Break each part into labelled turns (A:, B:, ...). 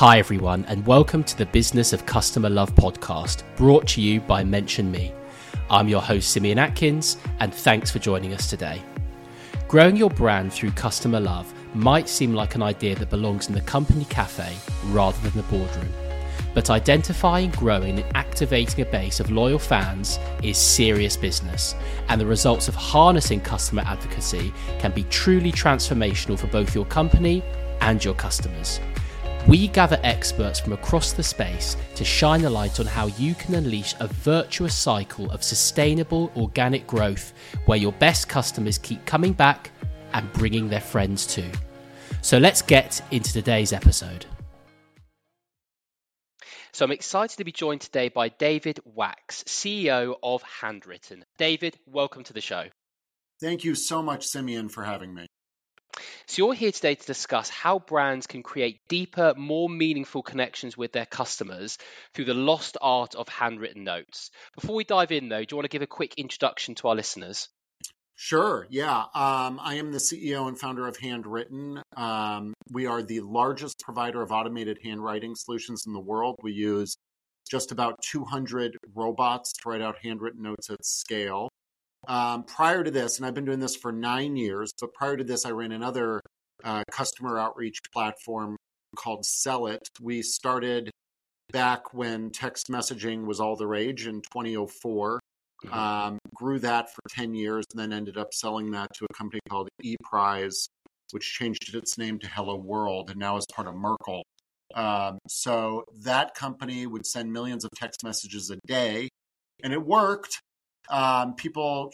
A: Hi, everyone, and welcome to the Business of Customer Love podcast, brought to you by Mention Me. I'm your host, Simeon Atkins, and thanks for joining us today. Growing your brand through customer love might seem like an idea that belongs in the company cafe rather than the boardroom. But identifying, growing, and activating a base of loyal fans is serious business, and the results of harnessing customer advocacy can be truly transformational for both your company and your customers. We gather experts from across the space to shine a light on how you can unleash a virtuous cycle of sustainable organic growth where your best customers keep coming back and bringing their friends too. So let's get into today's episode. So I'm excited to be joined today by David Wachs, CEO of Handwrytten. David, welcome to the show.
B: Thank you so much, Simeon, for having me.
A: So, you're here today to discuss how brands can create deeper, more meaningful connections with their customers through the lost art of handwritten notes. Before we dive in, though, do you want to give a quick introduction to our listeners?
B: Sure. Yeah. Um, I am the CEO and founder of Handwrytten. Um, we are the largest provider of automated handwriting solutions in the world. We use just about 200 robots to write out handwritten notes at scale. Um, prior to this, and I've been doing this for nine years, but prior to this, I ran another uh, customer outreach platform called Cellit. We started back when text messaging was all the rage in 2004. Mm-hmm. Um, grew that for 10 years and then ended up selling that to a company called ePrize, which changed its name to Hello World and now is part of Merkle. Um, so that company would send millions of text messages a day, and it worked um, people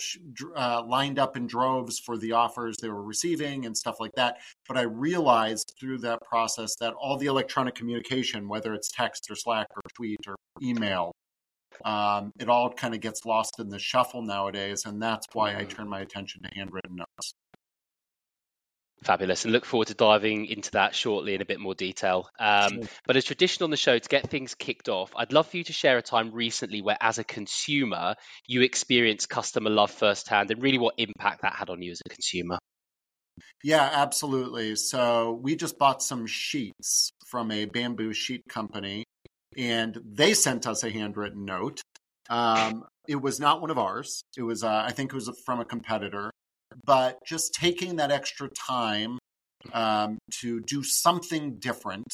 B: uh, lined up in droves for the offers they were receiving and stuff like that. But I realized through that process that all the electronic communication, whether it's text or Slack or tweet or email, um, it all kind of gets lost in the shuffle nowadays. And that's why I turn my attention to handwritten notes.
A: Fabulous, and look forward to diving into that shortly in a bit more detail. Um, sure. But as tradition on the show, to get things kicked off, I'd love for you to share a time recently where, as a consumer, you experienced customer love firsthand and really what impact that had on you as a consumer.
B: Yeah, absolutely. So we just bought some sheets from a bamboo sheet company, and they sent us a handwritten note. Um, it was not one of ours. It was, uh, I think, it was from a competitor but just taking that extra time um, to do something different,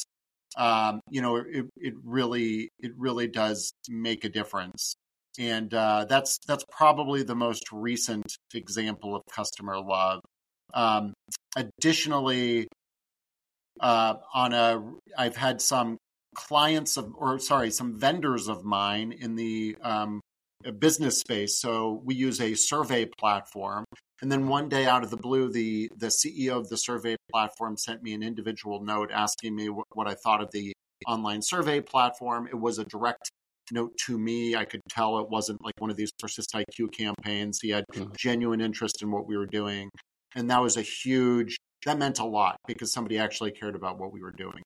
B: um, you know, it, it really it really does make a difference, and uh, that's that's probably the most recent example of customer love. Um, additionally, uh, on a I've had some clients of or sorry some vendors of mine in the um, business space. So we use a survey platform. And then one day out of the blue, the, the CEO of the survey platform sent me an individual note asking me what, what I thought of the online survey platform. It was a direct note to me. I could tell it wasn't like one of these Persist IQ campaigns. He had mm-hmm. genuine interest in what we were doing. And that was a huge, that meant a lot because somebody actually cared about what we were doing.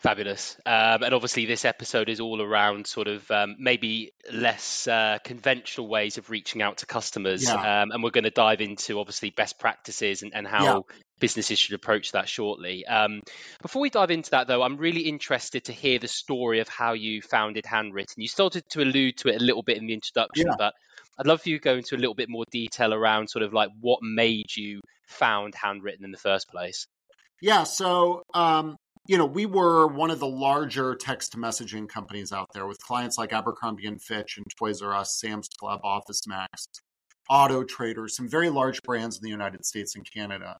A: Fabulous. Um, and obviously, this episode is all around sort of um, maybe less uh, conventional ways of reaching out to customers. Yeah. Um, and we're going to dive into obviously best practices and, and how yeah. businesses should approach that shortly. Um, before we dive into that, though, I'm really interested to hear the story of how you founded Handwrytten. You started to allude to it a little bit in the introduction, yeah. but I'd love for you to go into a little bit more detail around sort of like what made you found Handwrytten in the first place.
B: Yeah, so um, you know, we were one of the larger text messaging companies out there with clients like Abercrombie and Fitch and Toys R Us, Sam's Club, Office Max, Auto Trader, some very large brands in the United States and Canada,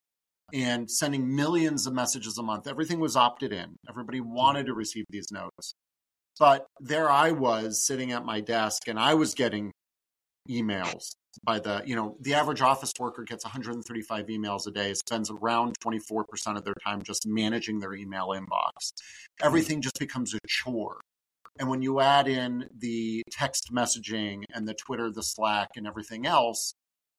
B: and sending millions of messages a month. Everything was opted in. Everybody wanted to receive these notes. But there I was sitting at my desk and I was getting emails by the you know the average office worker gets 135 emails a day spends around 24% of their time just managing their email inbox. Everything just becomes a chore. And when you add in the text messaging and the twitter the slack and everything else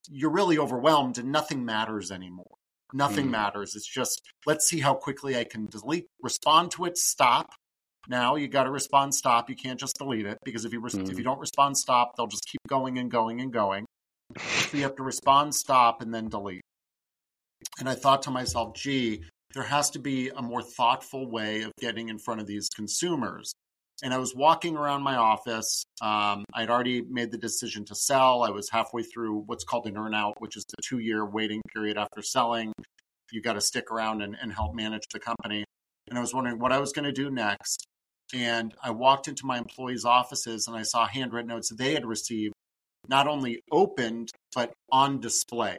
B: you're really overwhelmed and nothing matters anymore. Nothing mm. matters. It's just let's see how quickly i can delete respond to it stop. Now you got to respond stop. You can't just delete it because if you mm. if you don't respond stop they'll just keep going and going and going so you have to respond, stop, and then delete. And I thought to myself, gee, there has to be a more thoughtful way of getting in front of these consumers. And I was walking around my office. Um, I'd already made the decision to sell. I was halfway through what's called an earnout, which is the two year waiting period after selling. You got to stick around and, and help manage the company. And I was wondering what I was going to do next. And I walked into my employees' offices and I saw handwritten notes they had received, not only opened, but on display.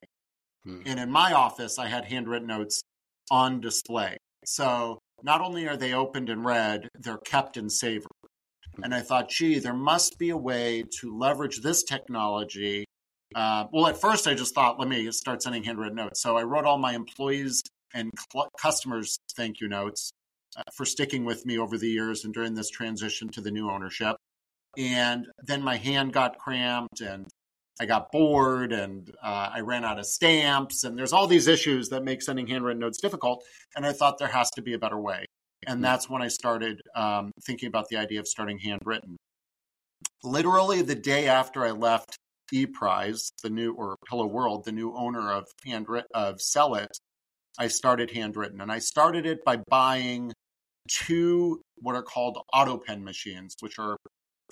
B: Hmm. And in my office, I had handwritten notes on display. So not only are they opened and read, they're kept and savored. And I thought, gee, there must be a way to leverage this technology. Uh, well, at first, I just thought, let me start sending handwritten notes. So I wrote all my employees and cl- customers thank you notes uh, for sticking with me over the years and during this transition to the new ownership. And then my hand got cramped and I got bored and uh, I ran out of stamps. And there's all these issues that make sending handwritten notes difficult. And I thought there has to be a better way. And hmm. that's when I started um, thinking about the idea of starting handwrytten. Literally the day after I left ePrize, the new or Hello World, the new owner of handwritten of Cellit, I started handwrytten, and I started it by buying two what are called auto pen machines, which are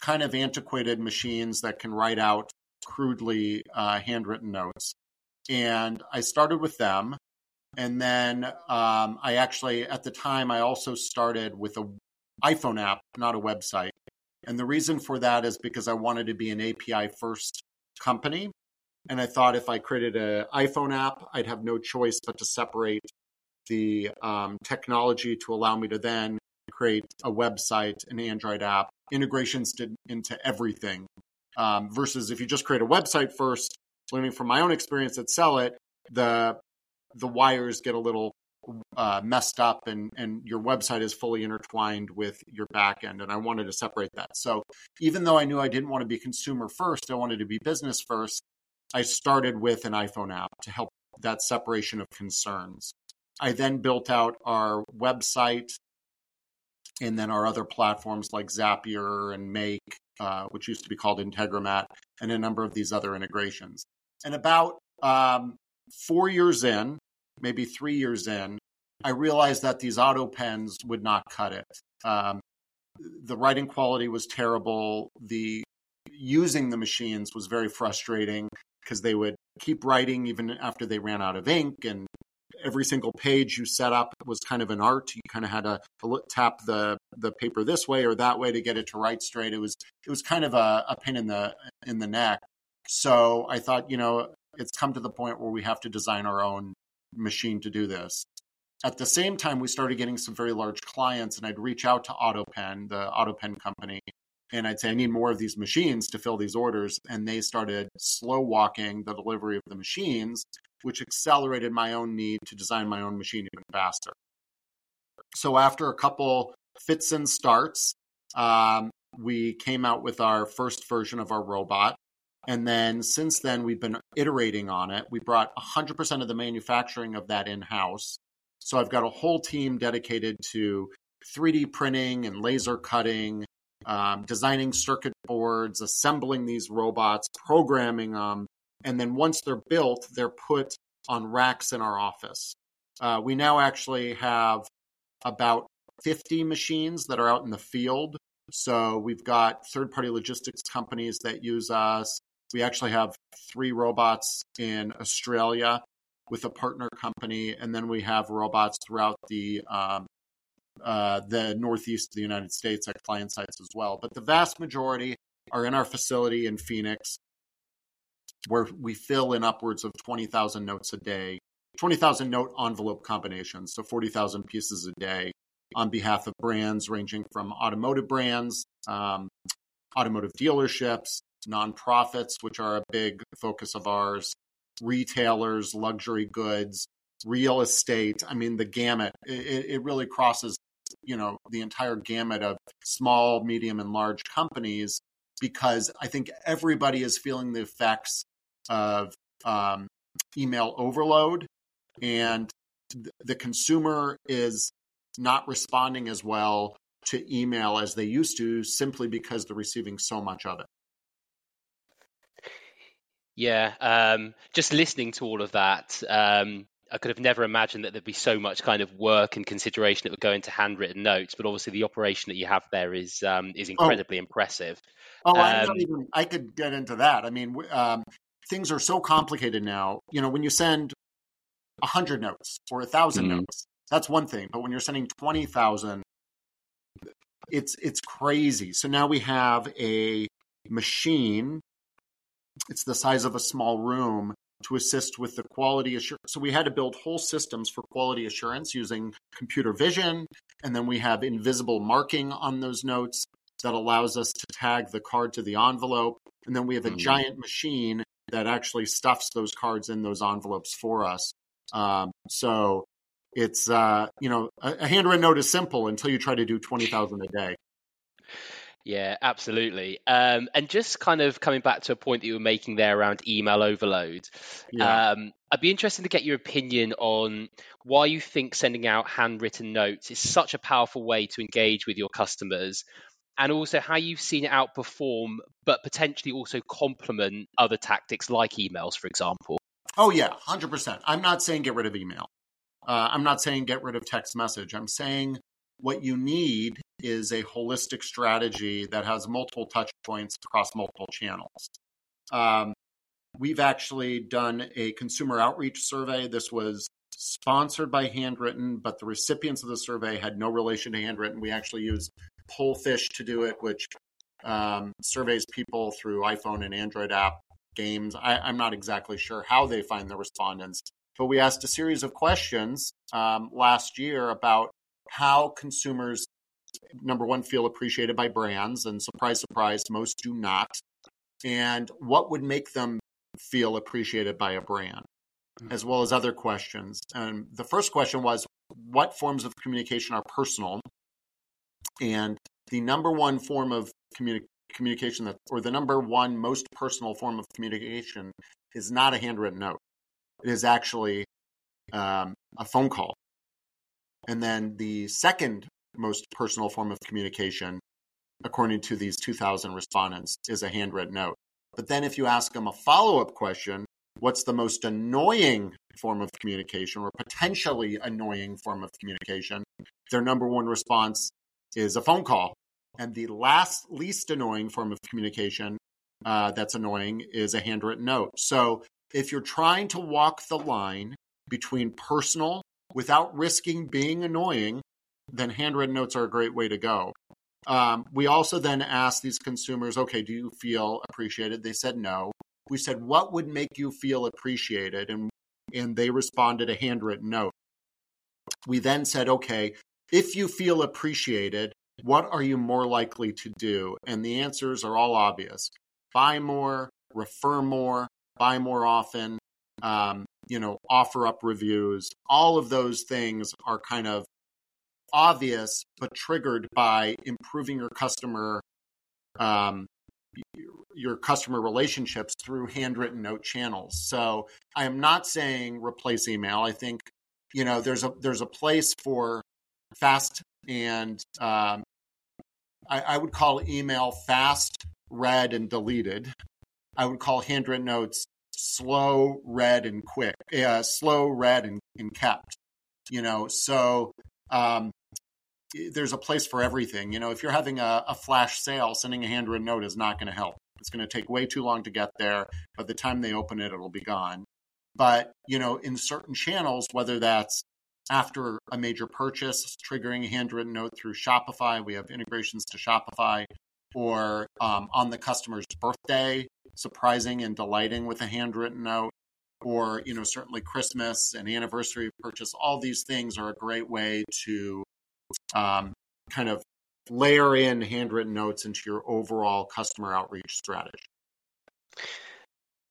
B: kind of antiquated machines that can write out crudely uh, handwritten notes. And I started with them. And then um, I actually, at the time, I also started with an iPhone app, not a website. And the reason for that is because I wanted to be an API first company. And I thought if I created an iPhone app, I'd have no choice but to separate the um, technology to allow me to then create a website, an Android app, integrations to, into everything um, versus if you just create a website first, learning from my own experience at Cellit, the the wires get a little uh, messed up and, and your website is fully intertwined with your backend. And I wanted to separate that. So even though I knew I didn't want to be consumer first, I wanted to be business first, I started with an iPhone app to help that separation of concerns. I then built out our website and then our other platforms like Zapier and Make uh, which used to be called Integromat, and a number of these other integrations. And about um, four years in, maybe three years in, I realized that these auto pens would not cut it. Um, the writing quality was terrible. The using the machines was very frustrating because they would keep writing even after they ran out of ink and every single page you set up was kind of an art. You kind of had to, tap the the paper this way or that way to get it to write straight. It was it was kind of a, a pin in the in the neck. So I thought, you know, it's come to the point where we have to design our own machine to do this. At the same time, we started getting some very large clients, and I'd reach out to AutoPen, the AutoPen company, and I'd say, I need more of these machines to fill these orders. And they started slow walking the delivery of the machines which accelerated my own need to design my own machine even faster. So after a couple fits and starts, um, we came out with our first version of our robot. And then since then, we've been iterating on it. We brought 100% of the manufacturing of that in house. So I've got a whole team dedicated to 3D printing and laser cutting, um, designing circuit boards, assembling these robots, programming them, and then once they're built, they're put on racks in our office. Uh, we now actually have about 50 machines that are out in the field. So we've got third party logistics companies that use us. We actually have three robots in Australia with a partner company, and then we have robots throughout the um, uh, the northeast of the United States at client sites as well. But the vast majority are in our facility in Phoenix where we fill in upwards of 20,000 notes a day, 20,000 note envelope combinations, so 40,000 pieces a day on behalf of brands ranging from automotive brands, um, automotive dealerships, nonprofits, which are a big focus of ours, retailers, luxury goods, real estate. I mean, the gamut, it, it really crosses, you know, the entire gamut of small, medium, and large companies because I think everybody is feeling the effects of um, email overload, and the consumer is not responding as well to email as they used to simply because they're receiving so much of it.
A: Yeah, um, just listening to all of that, um, I could have never imagined that there'd be so much kind of work and consideration that would go into handwritten notes. But obviously, the operation that you have there is um, is oh. incredibly oh. impressive.
B: Oh, um, I even I could get into that. I mean, um, things are so complicated now. You know, when you send a hundred notes or a 1000 mm-hmm. notes, that's one thing. But when you're sending twenty thousand, it's it's crazy. So now we have a machine. It's the size of a small room to assist with the quality assurance. So we had to build whole systems for quality assurance using computer vision, and then we have invisible marking on those notes that allows us to tag the card to the envelope, and then we have a mm-hmm. giant machine that actually stuffs those cards in those envelopes for us. Um, so it's uh, you know a, a handwritten note is simple until you try to do twenty thousand a day.
A: Yeah, absolutely. Um, and just kind of coming back to a point that you were making there around email overload, yeah. um, I'd be interested to get your opinion on why you think sending out handwritten notes is such a powerful way to engage with your customers, and also how you've seen it outperform, but potentially also complement other tactics like emails, for example.
B: Oh, yeah, 100%. I'm not saying get rid of email. Uh, I'm not saying get rid of text message. I'm saying what you need is a holistic strategy that has multiple touch points across multiple channels. Um, we've actually done a consumer outreach survey. This was sponsored by Handwrytten, but the recipients of the survey had no relation to Handwrytten. We actually used Pollfish to do it, which um, surveys people through iPhone and Android app games. I, am not exactly sure how they find the respondents, but we asked a series of questions um, last year about how consumers, number one, feel appreciated by brands, and surprise, surprise, most do not, and what would make them feel appreciated by a brand, mm-hmm. as well as other questions. And the first question was, what forms of communication are personal? And the number one form of communi- communication that, or the number one most personal form of communication is not a handwritten note. It is actually um, a phone call and then the second most personal form of communication, according to these 2,000 respondents, is a handwritten note. But then if you ask them a follow up question, what's the most annoying form of communication or potentially annoying form of communication, their number one response is a phone call. And the last least annoying form of communication uh, that's annoying is a handwritten note. So if you're trying to walk the line between personal without risking being annoying, then handwritten notes are a great way to go. Um, we also then asked these consumers, okay, do you feel appreciated? They said no. We said, what would make you feel appreciated? And, and they responded a handwritten note. We then said, okay, if you feel appreciated, what are you more likely to do? And the answers are all obvious buy more, refer more, buy more often, um, you know, offer up reviews. All of those things are kind of obvious, but triggered by improving your customer, um, your customer relationships through handwritten note channels. So I am not saying replace email. I think, you know, there's a there's a place for fast and um, I, I would call email fast, read, and deleted. I would call handwritten notes slow, read, and quick, uh, slow, read, and, and kept. You know, so um, there's a place for everything. You know, if you're having a, a flash sale, sending a handwritten note is not going to help. It's going to take way too long to get there. By the time they open it, it'll be gone. But, you know, in certain channels, whether that's after a major purchase, triggering a handwritten note through Shopify, we have integrations to Shopify, or um, on the customer's birthday, surprising and delighting with a handwritten note. Or you know certainly christmas and anniversary purchase all these things are a great way to um, kind of layer in handwritten notes into your overall customer outreach strategy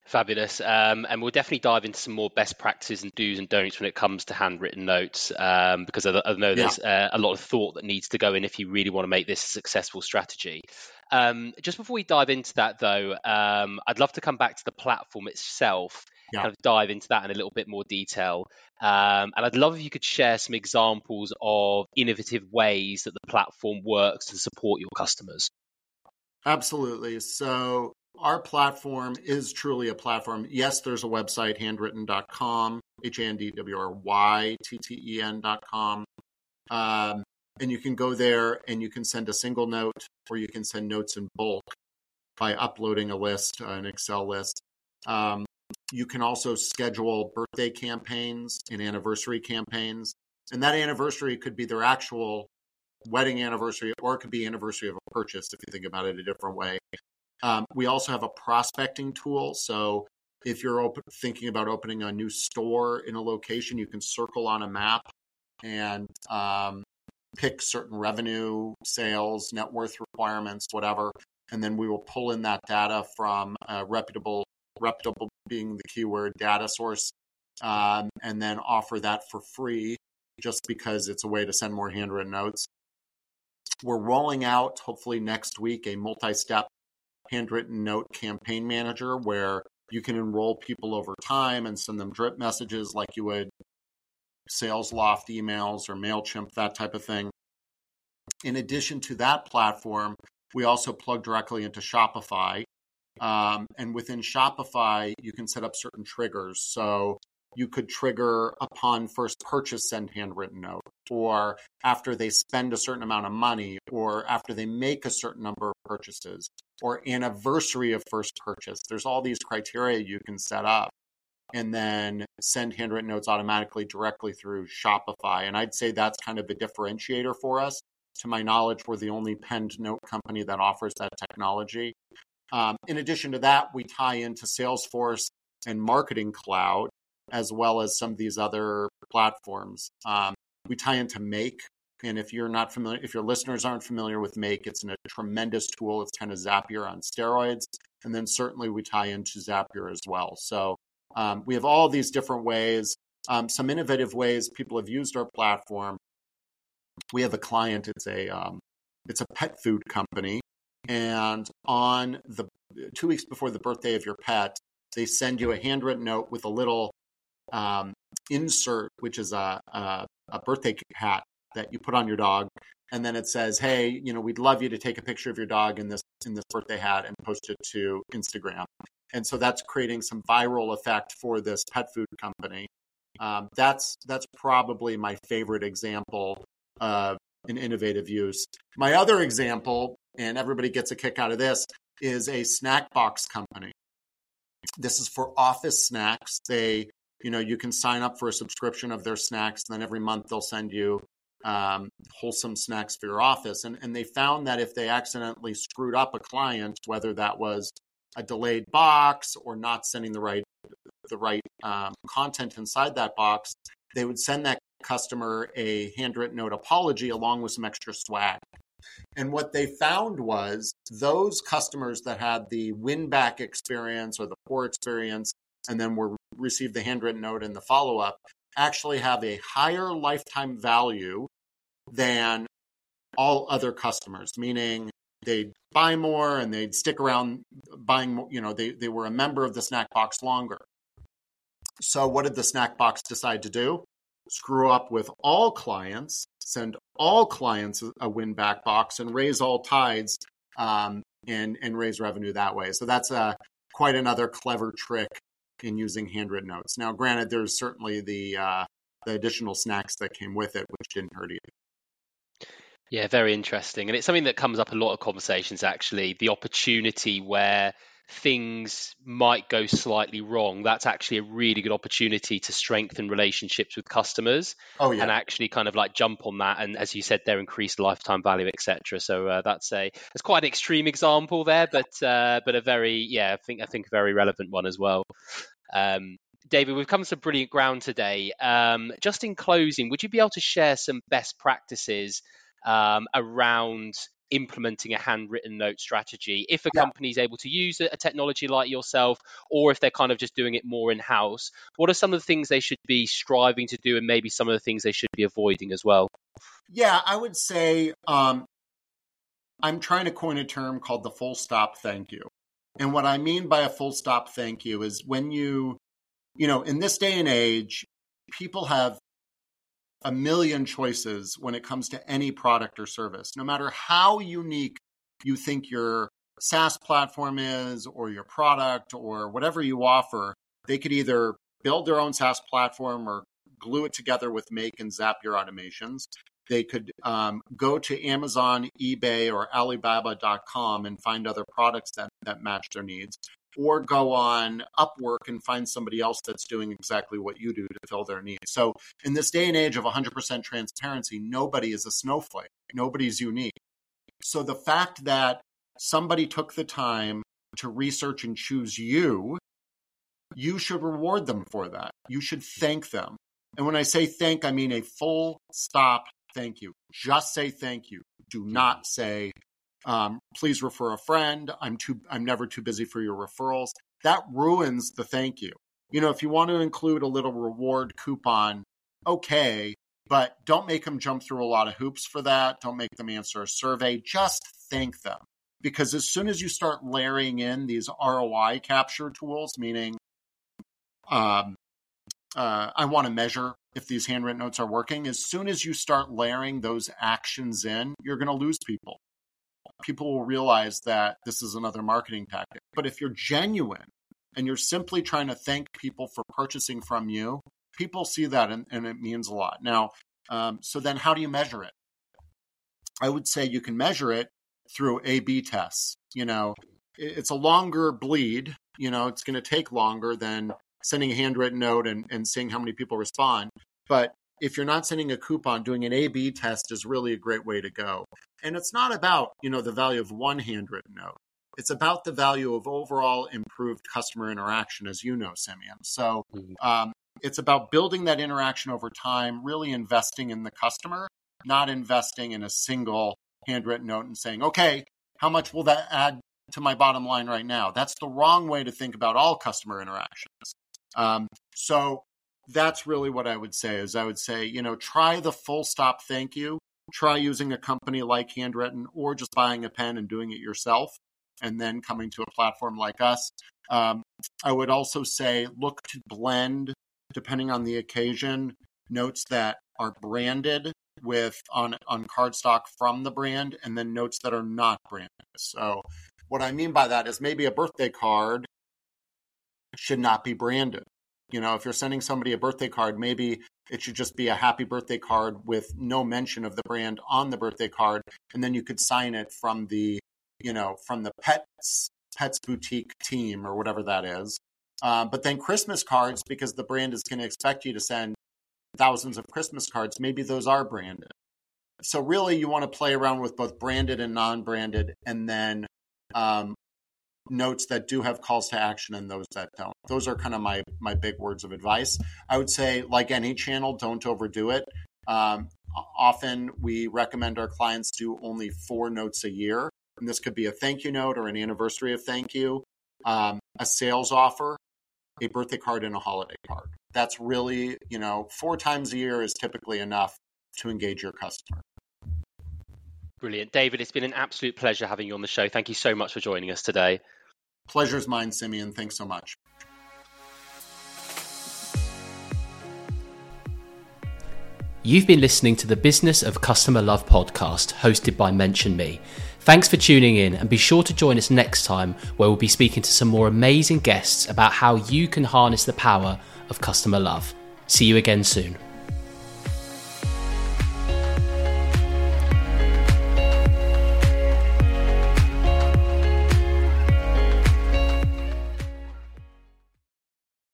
A: Fabulous. Um, and we'll definitely dive into some more best practices and do's and don'ts when it comes to handwritten notes, um, because I, I, know there's yeah. uh, a lot of thought that needs to go in if you really want to make this a successful strategy. Um, just before we dive into that, though, um, I'd love to come back to the platform itself, yeah. kind of dive into that in a little bit more detail. Um, and I'd love if you could share some examples of innovative ways that the platform works to support your customers.
B: Absolutely. So our platform is truly a platform. Yes, there's a website, handwrytten.com, H A N D W R Y T T E N.com. Um, and you can go there and you can send a single note or you can send notes in bulk by uploading a list, an Excel list. Um, you can also schedule birthday campaigns and anniversary campaigns. And that anniversary could be their actual wedding anniversary or it could be anniversary of a purchase if you think about it a different way. Um, we also have a prospecting tool. So if you're open, thinking about opening a new store in a location, you can circle on a map and um, pick certain revenue, sales, net worth requirements, whatever. And then we will pull in that data from a reputable, reputable being the keyword data source, um, and then offer that for free just because it's a way to send more handwritten notes. We're rolling out, hopefully next week, a multi step handwritten note campaign manager where you can enroll people over time and send them drip messages like you would Salesloft emails or MailChimp, that type of thing. In addition to that platform, we also plug directly into Shopify. Um, and within Shopify, you can set up certain triggers. So you could trigger upon first purchase send handwritten note, or after they spend a certain amount of money, or after they make a certain number of purchases, or anniversary of first purchase. There's all these criteria you can set up and then send handwritten notes automatically directly through Shopify. And I'd say that's kind of a differentiator for us. To my knowledge, we're the only penned note company that offers that technology. Um, in addition to that, we tie into Salesforce and Marketing Cloud, as well as some of these other platforms. Um, we tie into Make. And if you're not familiar, if your listeners aren't familiar with Make, it's a tremendous tool. It's kind of Zapier on steroids. And then certainly we tie into Zapier as well. So um, we have all these different ways, um, some innovative ways people have used our platform. We have a client; it's a um, it's a pet food company, and on the two weeks before the birthday of your pet, they send you a handwritten note with a little um, insert, which is a, a, a birthday hat that you put on your dog, and then it says, "Hey, you know, we'd love you to take a picture of your dog in this in this birthday hat and post it to Instagram." and so that's creating some viral effect for this pet food company. Um, that's that's probably my favorite example of an innovative use. My other example, and everybody gets a kick out of this, is a snack box company. This is for office snacks. They, you know, you can sign up for a subscription of their snacks, and then every month they'll send you um, wholesome snacks for your office. And, and they found that if they accidentally screwed up a client, whether that was a delayed box or not sending the right the right um, content inside that box, they would send that customer a handwritten note apology along with some extra swag. And what they found was those customers that had the win back experience or the poor experience and then were received the handwritten note and the follow up actually have a higher lifetime value than all other customers, meaning they'd buy more and they'd stick around buying more, you know, they, they were a member of the snack box longer. So what did the snack box decide to do? Screw up with all clients, send all clients a win back box and raise all tides um, and, and raise revenue that way. So that's a, quite another clever trick in using handwritten notes. Now, granted, there's certainly the, uh, the additional snacks that came with it, which didn't hurt either.
A: Yeah, very interesting. And it's something that comes up a lot of conversations actually, the opportunity where things might go slightly wrong. That's actually a really good opportunity to strengthen relationships with customers
B: oh, yeah.
A: and actually kind of like jump on that and as you said their increased lifetime value, etc. So uh, that's a it's quite an extreme example there, but uh, but a very yeah, I think I think a very relevant one as well. Um, David, we've come to some brilliant ground today. Um, just in closing, would you be able to share some best practices um, around implementing a handwritten note strategy. If a yeah. company is able to use a, a, technology like yourself or if they're kind of just doing it more in house what are some of the things they should be striving to do and maybe some of the things they should be avoiding as well?
B: Yeah i would say um, i'm trying to coin a term called the full stop thank you. And what i mean by a full stop thank you is when you you know in this day and age people have a million choices when it comes to any product or service. No matter how unique you think your SaaS platform is or your product or whatever you offer, they could either build their own SaaS platform or glue it together with Make and Zapier automations. They could um, go to Amazon, eBay, or Alibaba.com and find other products that, that match their needs, or go on Upwork and find somebody else that's doing exactly what you do to fill their needs. So, in this day and age of 100% transparency, nobody is a snowflake, nobody's unique. So, the fact that somebody took the time to research and choose you, you should reward them for that. You should thank them. And when I say thank, I mean a full stop thank you. Just say thank you. Do not say, um, please refer a friend. I'm too, I'm never too busy for your referrals. That ruins the thank you. You know, if you want to include a little reward coupon, okay, but don't make them jump through a lot of hoops for that. Don't make them answer a survey. Just thank them. Because as soon as you start layering in these ROI capture tools, meaning um, uh, I want to measure if these handwritten notes are working. As soon as you start layering those actions in, you're going to lose people. People will realize that this is another marketing tactic. But if you're genuine and you're simply trying to thank people for purchasing from you, people see that and, and it means a lot. Now, um, so then how do you measure it? I would say you can measure it through A B tests. You know, it's a longer bleed. You know, it's going to take longer than sending a handwritten note and, and seeing how many people respond. But if you're not sending a coupon, doing an A/B test is really a great way to go. And it's not about you know the value of one handwritten note. It's about the value of overall improved customer interaction, as you know, Simeon. So mm-hmm. um, it's about building that interaction over time, really investing in the customer, not investing in a single handwritten note and saying, okay, how much will that add to my bottom line right now? That's the wrong way to think about all customer interactions. Um, so that's really what I would say is I would say, you know, try the full stop thank you. Try using a company like Handwrytten or just buying a pen and doing it yourself and then coming to a platform like us. Um, I would also say look to blend, depending on the occasion, notes that are branded with on on cardstock from the brand and then notes that are not branded. So what I mean by that is maybe a birthday card should not be branded. You know, if you're sending somebody a birthday card, maybe it should just be a happy birthday card with no mention of the brand on the birthday card. And then you could sign it from the, you know, from the pets, pets boutique team or whatever that is. Uh, but then Christmas cards, because the brand is going to expect you to send thousands of Christmas cards, maybe those are branded. So really, you want to play around with both branded and non-branded, and then um, notes that do have calls to action and those that don't. Those are kind of my my big words of advice. I would say, like any channel, don't overdo it. Um, often we recommend our clients do only four notes a year, and this could be a thank you note or an anniversary of thank you, um, a sales offer, a birthday card, and a holiday card. That's really, you know, four times a year is typically enough to engage your customer.
A: Brilliant. David, it's been an absolute pleasure having you on the show. Thank you so much for joining us today.
B: Pleasure's mine, Simeon. Thanks so much.
A: You've been listening to the Business of Customer Love podcast hosted by Mention Me. Thanks for tuning in and be sure to join us next time where we'll be speaking to some more amazing guests about how you can harness the power of customer love. See you again soon.